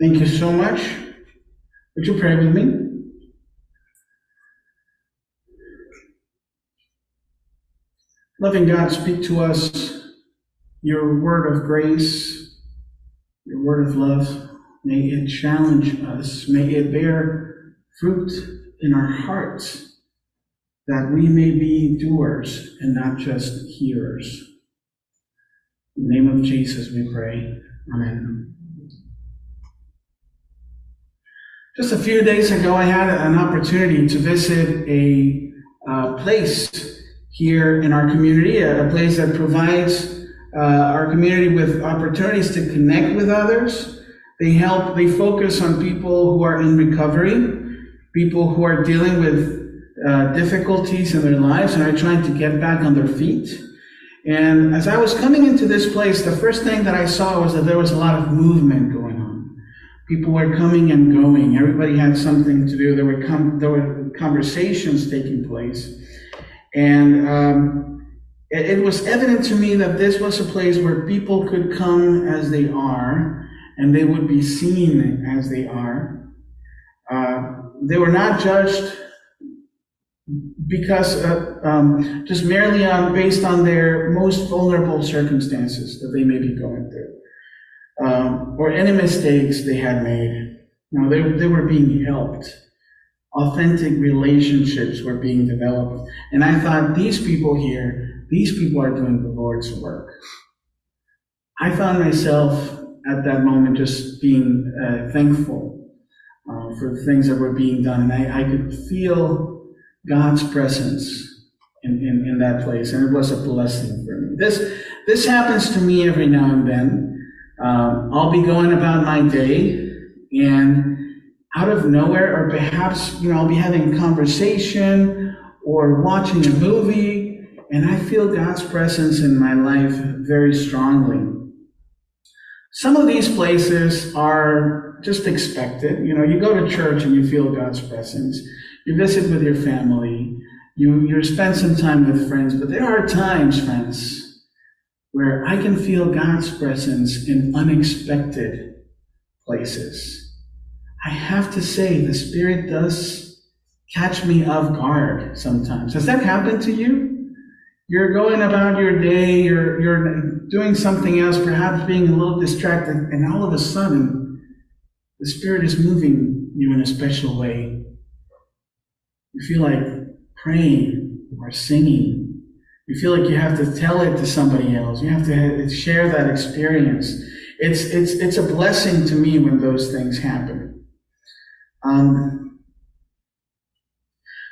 Thank you so much. Would you pray with me? Loving God, speak to us your word of grace, your word of love. May it challenge us. May it bear fruit in our hearts that we may be doers and not just hearers. In the name of Jesus we pray. Amen. Just a few days ago, I had an opportunity to visit a uh, place here in our community, a place that provides uh, our community with opportunities to connect with others. They help, they focus on people who are in recovery, people who are dealing with uh, difficulties in their lives and are trying to get back on their feet. And as I was coming into this place, the first thing that I saw was that there was a lot of movement. People were coming and going. Everybody had something to do. There were com- there were conversations taking place. And um, it, it was evident to me that this was a place where people could come as they are and they would be seen as they are. Uh, they were not judged because uh, um, just merely on based on their most vulnerable circumstances that they may be going through, um, or any mistakes they had made. No, they, they were being helped authentic relationships were being developed. And I thought, these people here, these people are doing the Lord's work. I found myself at that moment just being uh, thankful uh, for the things that were being done. And I, I could feel God's presence in, in, in, that place. And it was a blessing for me. This, this happens to me every now and then. Um, I'll be going about my day and out of nowhere, or perhaps, you know, I'll be having a conversation or watching a movie, and I feel God's presence in my life very strongly. Some of these places are just expected. You know, you go to church and you feel God's presence. You visit with your family. You, you spend some time with friends. But there are times, friends, where I can feel God's presence in unexpected places. I have to say, the Spirit does catch me off guard sometimes. Has that happened to you? You're going about your day, you're, you're doing something else, perhaps being a little distracted, and all of a sudden, the Spirit is moving you in a special way. You feel like praying or singing. You feel like you have to tell it to somebody else. You have to share that experience. It's, it's, it's a blessing to me when those things happen. Um,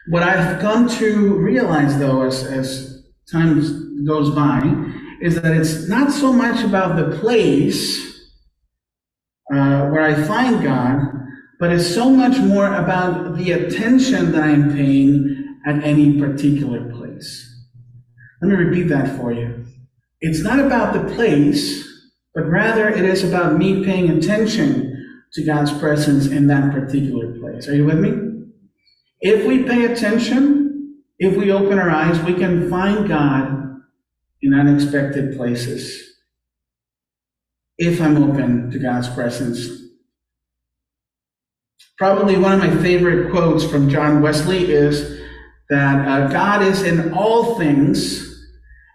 what I've come to realize, though, as, as time goes by, is that it's not so much about the place uh, where I find God, but it's so much more about the attention that I'm paying at any particular place. Let me repeat that for you. It's not about the place, but rather it is about me paying attention to God's presence in that particular place. Are you with me? If we pay attention, if we open our eyes, we can find God in unexpected places. If I'm open to God's presence. Probably one of my favorite quotes from John Wesley is that uh, God is in all things,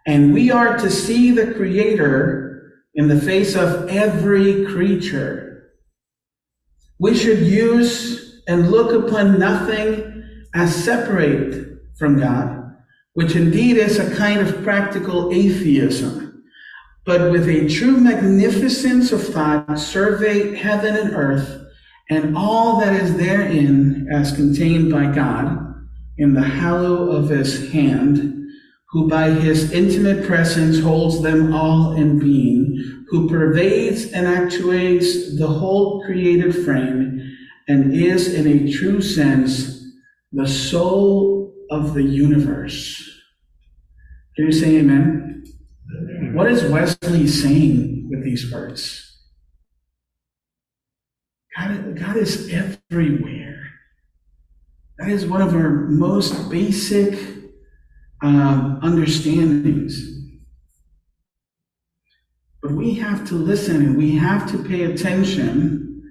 and we are to see the Creator in the face of every creature. We should use and look upon nothing as separate from God, which indeed is a kind of practical atheism, but with a true magnificence of thought, survey heaven and earth and all that is therein as contained by God in the hollow of his hand, who by his intimate presence holds them all in being, who pervades and actuates the whole created frame and is, in a true sense, the soul of the universe. Can you say amen? What is Wesley saying with these words? God, God is everywhere. That is one of our most basic understandings. But we have to listen and we have to pay attention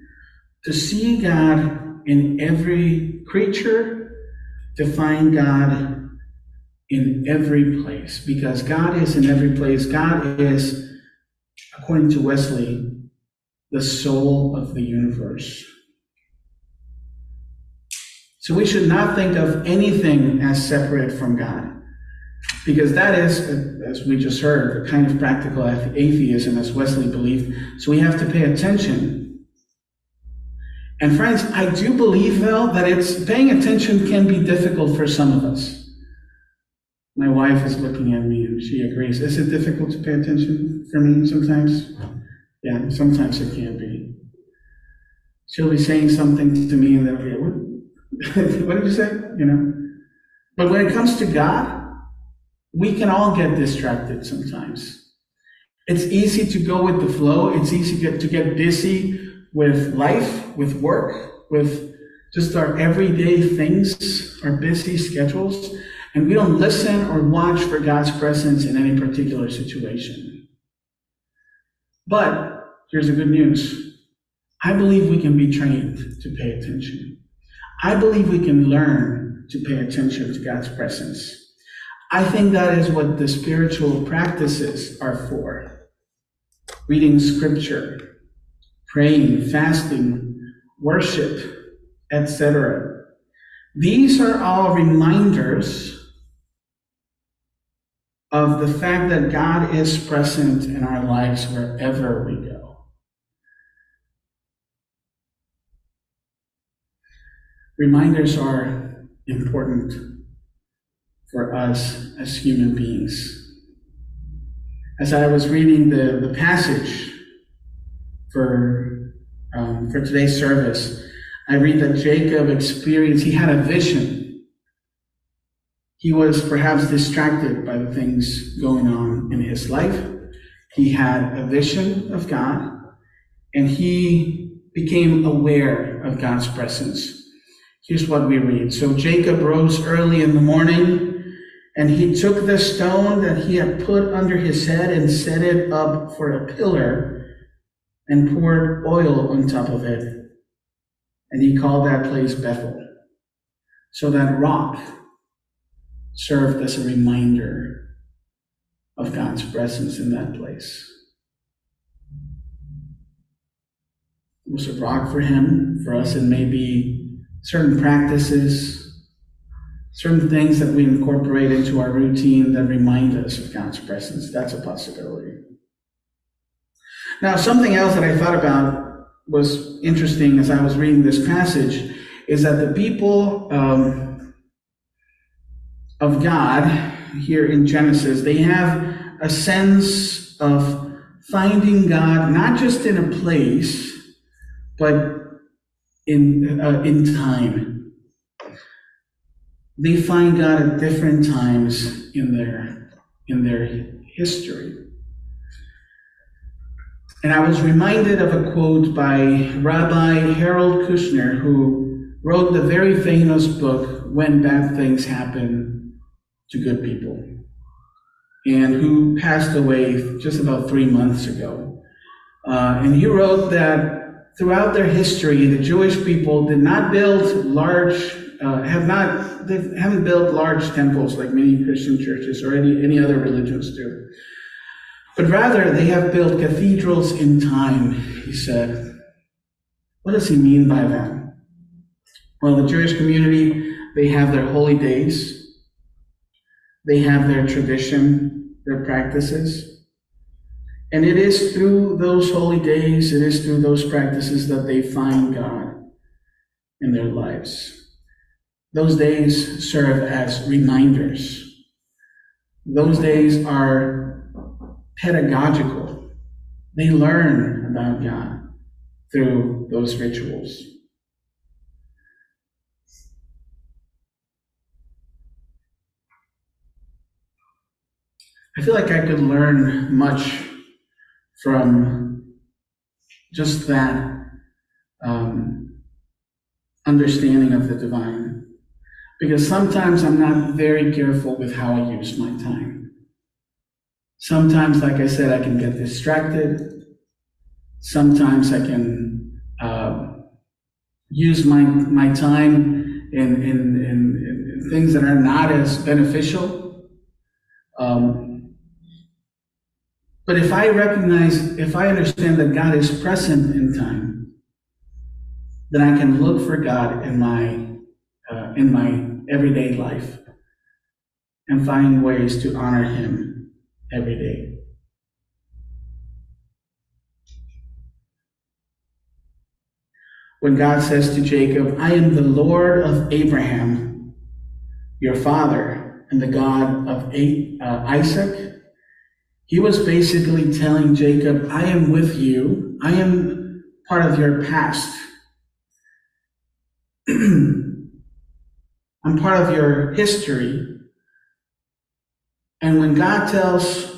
to see God in every creature, to find God in every place, because God is in every place. God is, according to Wesley, the soul of the universe. So we should not think of anything as separate from God. Because that is, as we just heard, a kind of practical atheism, as Wesley believed. So we have to pay attention. And friends, I do believe, though, that it's paying attention can be difficult for some of us. My wife is looking at me and she agrees. Is it difficult to pay attention for me sometimes? Yeah, sometimes it can be. She'll be saying something to me and then what? what did you say? You know? But when it comes to God, we can all get distracted sometimes. It's easy to go with the flow. It's easy to get, to get busy with life, with work, with just our everyday things, our busy schedules, and we don't listen or watch for God's presence in any particular situation. But here's the good news. I believe we can be trained to pay attention. I believe we can learn to pay attention to God's presence. I think that is what the spiritual practices are for. Reading scripture, praying, fasting, worship, etc. These are all reminders of the fact that God is present in our lives wherever we go. Reminders are important for us as human beings. As I was reading the, the passage for, um, for today's service, I read that Jacob experienced, he had a vision. He was perhaps distracted by the things going on in his life. He had a vision of God, and he became aware of God's presence. Here's what we read. So Jacob rose early in the morning and he took the stone that he had put under his head and set it up for a pillar and poured oil on top of it. And he called that place Bethel. So that rock served as a reminder of God's presence in that place. It was a rock for him. For us, it may be certain practices, certain things that we incorporate into our routine that remind us of God's presence. That's a possibility. Now, something else that I thought about was interesting as I was reading this passage is that the people um, of God here in Genesis, they have a sense of finding God not just in a place, but in, uh, in time they find God at different times in their in their history. And I was reminded of a quote by Rabbi Harold Kushner, who wrote the very famous book, When Bad Things Happen to Good People, and who passed away just about three months ago. Uh, and he wrote that throughout their history, the Jewish people did not build large uh, have not they haven't built large temples like many Christian churches or any, any other religions do. But rather, they have built cathedrals in time, he said. What does he mean by that? Well, the Jewish community, they have their holy days, they have their tradition, their practices. And it is through those holy days, it is through those practices that they find God in their lives. Those days serve as reminders. Those days are pedagogical. They learn about God through those rituals. I feel like I could learn much from just that um, understanding of the divine. Because sometimes I'm not very careful with how I use my time. Sometimes, like I said, I can get distracted. Sometimes I can uh, use my, my time in, in, in, in things that are not as beneficial. Um, but if I recognize, if I understand that God is present in time, then I can look for God in my uh, in my everyday life and find ways to honor Him every day. When God says to Jacob, I am the Lord of Abraham, your father, and the God of uh, Isaac, he was basically telling Jacob, I am with you. I am part of your past. I'm part of your history. And when God tells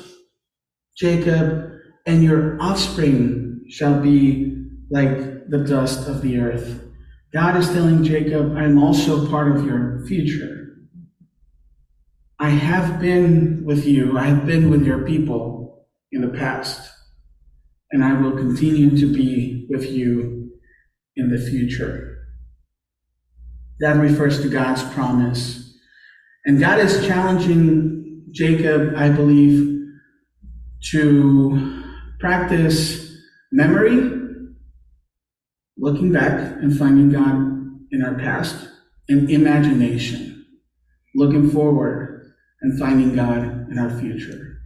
Jacob, and your offspring shall be like the dust of the earth, God is telling Jacob, I'm also part of your future. I have been with you, I have been with your people in the past, and I will continue to be with you in the future. That refers to God's promise. And God is challenging Jacob, I believe, to practice memory, looking back and finding God in our past, and imagination, looking forward and finding God in our future.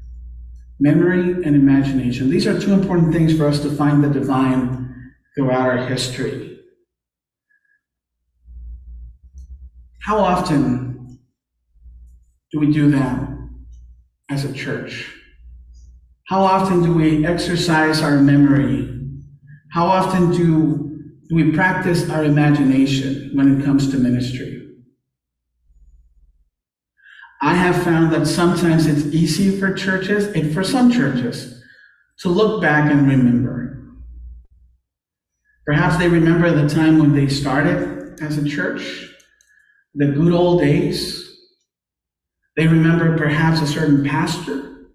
Memory and imagination. These are two important things for us to find the divine throughout our history. How often do we do that as a church? How often do we exercise our memory? How often do, do we practice our imagination when it comes to ministry? I have found that sometimes it's easy for churches, and for some churches, to look back and remember. Perhaps they remember the time when they started as a church the good old days. They remember perhaps a certain pastor.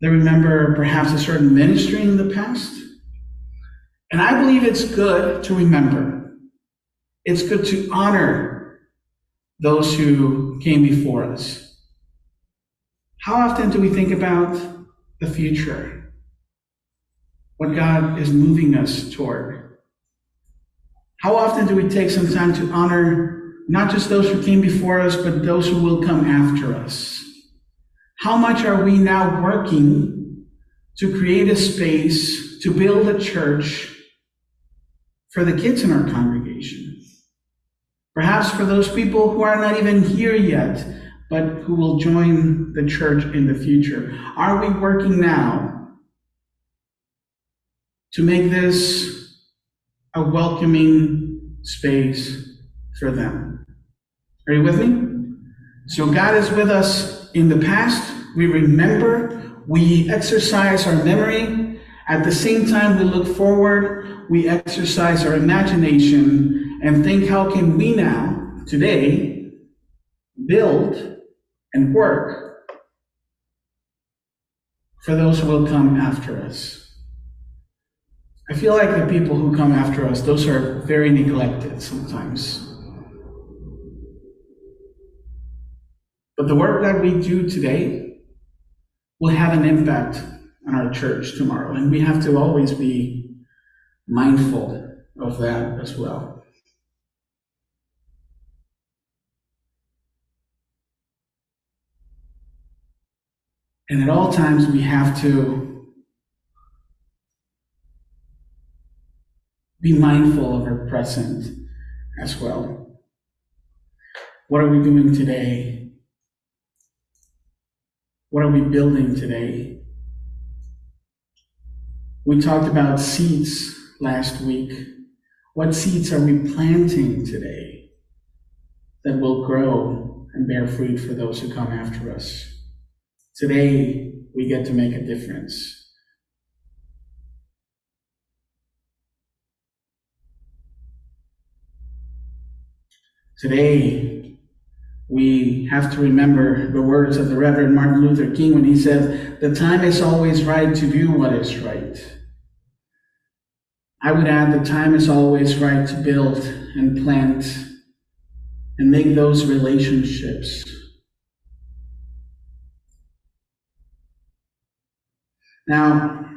They remember perhaps a certain ministry in the past. And I believe it's good to remember. It's good to honor those who came before us. How often do we think about the future? What God is moving us toward? How often do we take some time to honor not just those who came before us, but those who will come after us. How much are we now working to create a space to build a church for the kids in our congregation? Perhaps for those people who are not even here yet, but who will join the church in the future. Are we working now to make this a welcoming space for them? Are you with me? So God is with us in the past. We remember, we exercise our memory. At the same time, we look forward, we exercise our imagination and think how can we now, today, build and work for those who will come after us. I feel like the people who come after us, those are very neglected sometimes. But the work that we do today will have an impact on our church tomorrow, and we have to always be mindful of that as well. And at all times, we have to be mindful of our present as well. What are we doing today what are we building today? We talked about seeds last week. What seeds are we planting today that will grow and bear fruit for those who come after us? Today, we get to make a difference. Today, we have to remember the words of the Reverend Martin Luther King when he said, The time is always right to do what is right. I would add the time is always right to build and plant and make those relationships. Now,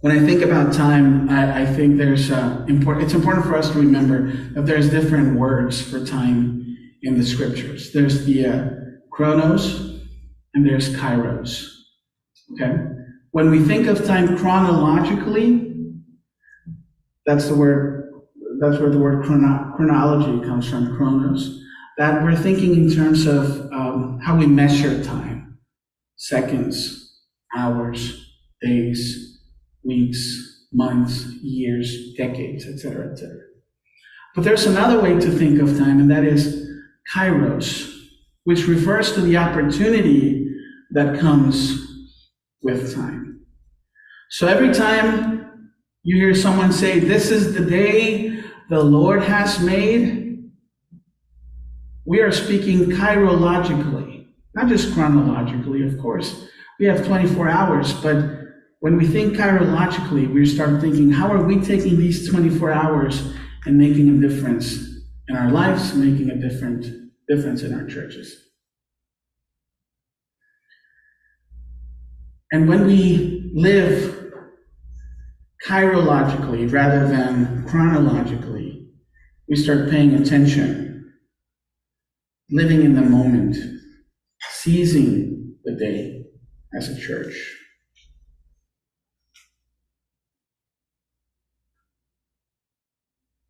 when I think about time, I, I think there's uh, important. It's important for us to remember that there's different words for time in the scriptures. There's the uh, chronos and there's kairos. Okay, when we think of time chronologically, that's the word. That's where the word chrono- chronology comes from. Chronos. That we're thinking in terms of um, how we measure time, seconds, hours, days, weeks, months, years, decades, etc., etc. But there's another way to think of time, and that is kairos, which refers to the opportunity that comes with time. So every time you hear someone say, This is the day the Lord has made, we are speaking kairologically, not just chronologically, of course. We have 24 hours, but when we think kairologically, we start thinking, how are we taking these 24 hours and making a difference in our lives, making a different difference in our churches? And when we live kairologically rather than chronologically, we start paying attention, living in the moment, seizing the day as a church.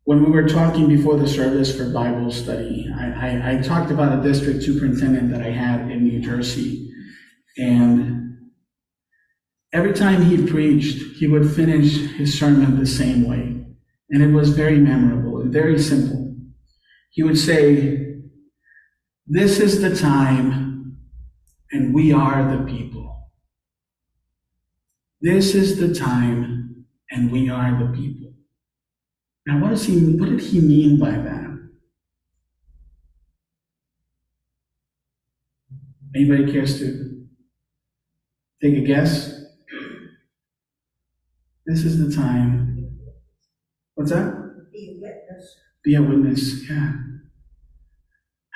When we were talking before the service for Bible study, I, I, I, talked about a district superintendent that I had in New Jersey. And every time he preached, he would finish his sermon the same way. And it was very memorable very simple. He would say, This is the time, and we are the people. This is the time, and we are the people. Now, what does he what did he mean by that? Anybody cares to take a guess? This is the time. What's that? Be a witness. Be a witness, yeah.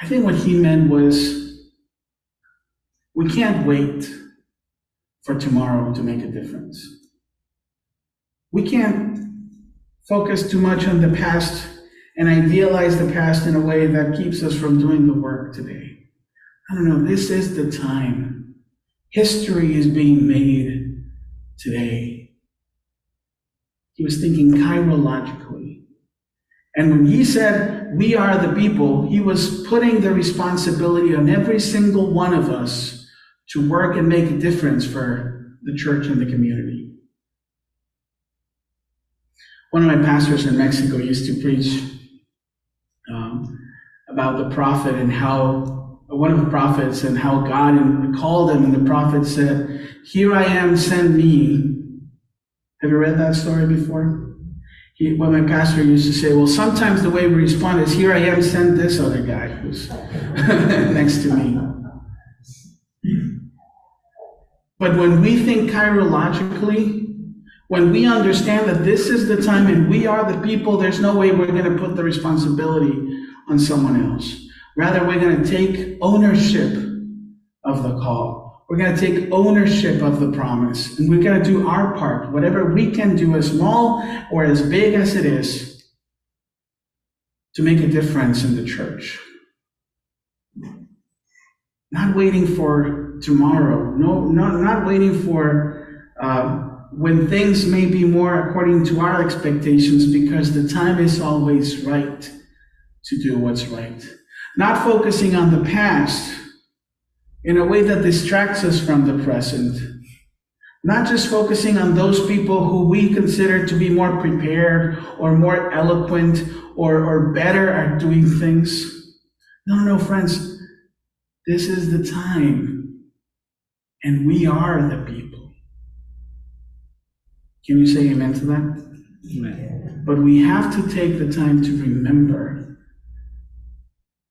I think what he meant was we can't wait for tomorrow to make a difference. We can't focus too much on the past and idealize the past in a way that keeps us from doing the work today. I don't know, this is the time. History is being made today. He was thinking kairologically. And when he said, We are the people, he was putting the responsibility on every single one of us to work and make a difference for the church and the community. One of my pastors in Mexico used to preach um, about the prophet and how one of the prophets and how God called him, and the prophet said, "Here I am, send me." Have you read that story before? He, well, my pastor used to say, "Well, sometimes the way we respond is, here I am, send this other guy who's next to me." But when we think kairologically, when we understand that this is the time and we are the people, there's no way we're going to put the responsibility on someone else. Rather, we're going to take ownership of the call. We're going to take ownership of the promise. And we're going to do our part, whatever we can do, as small or as big as it is, to make a difference in the church. Not waiting for tomorrow. No, not, not waiting for uh, when things may be more according to our expectations because the time is always right to do what's right. Not focusing on the past in a way that distracts us from the present. Not just focusing on those people who we consider to be more prepared or more eloquent or, or better at doing things. No, no, friends. This is the time. And we are the people. Can you say amen to that? Amen. But we have to take the time to remember.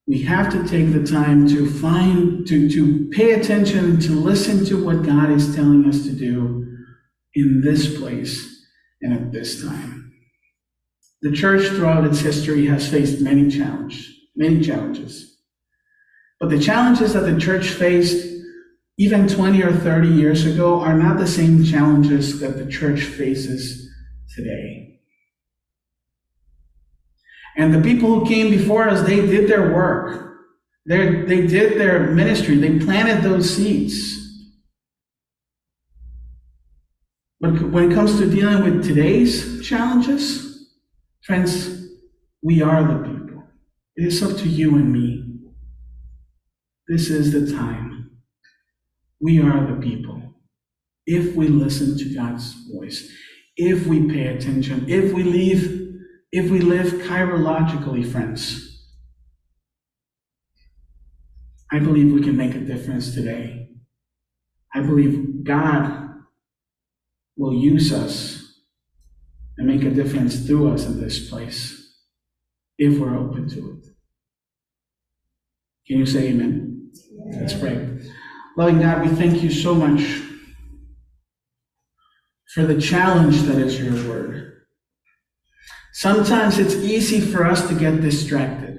We have to take the time to find, to, to pay attention, to listen to what God is telling us to do in this place and at this time. The church throughout its history has faced many challenges, many challenges. But the challenges that the church faced even 20 or 30 years ago are not the same challenges that the church faces today. And the people who came before us, they did their work. They're, they did their ministry. They planted those seeds. But when it comes to dealing with today's challenges, friends, we are the people. It is up to you and me. This is the time. We are the people. If we listen to God's voice, if we pay attention, if we live, if we live kairologically, friends, I believe we can make a difference today. I believe God will use us and make a difference through us in this place if we're open to it. Can you say amen? Let's pray. Loving God, we thank you so much for the challenge that is your word. Sometimes it's easy for us to get distracted.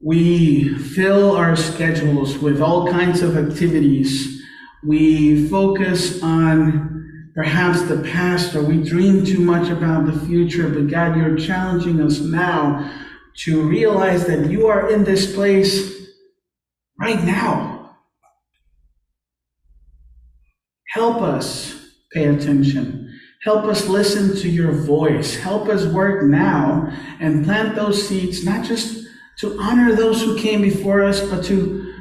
We fill our schedules with all kinds of activities. We focus on perhaps the past or we dream too much about the future. But God, you're challenging us now to realize that you are in this place right now. Help us pay attention. Help us listen to your voice. Help us work now and plant those seeds, not just to honor those who came before us, but to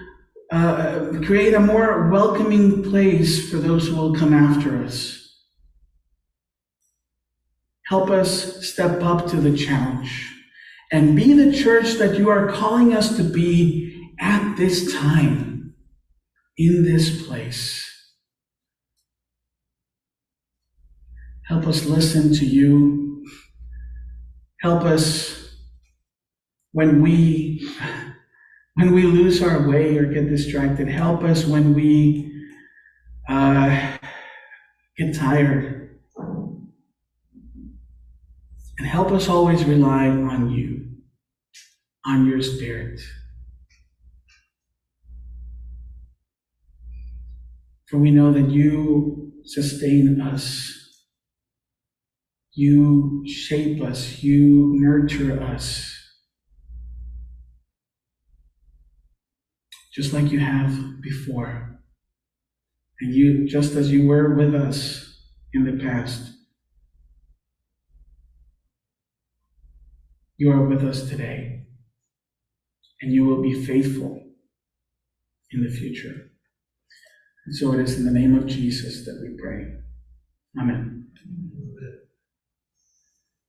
uh, create a more welcoming place for those who will come after us. Help us step up to the challenge and be the church that you are calling us to be at this time, in this place. Help us listen to you. Help us when we when we lose our way or get distracted. Help us when we uh, get tired. And help us always rely on you, on your spirit. For we know that you sustain us. You shape us. You nurture us. Just like you have before. And you, just as you were with us in the past, you are with us today. And you will be faithful in the future. And so it is in the name of Jesus that we pray. Amen.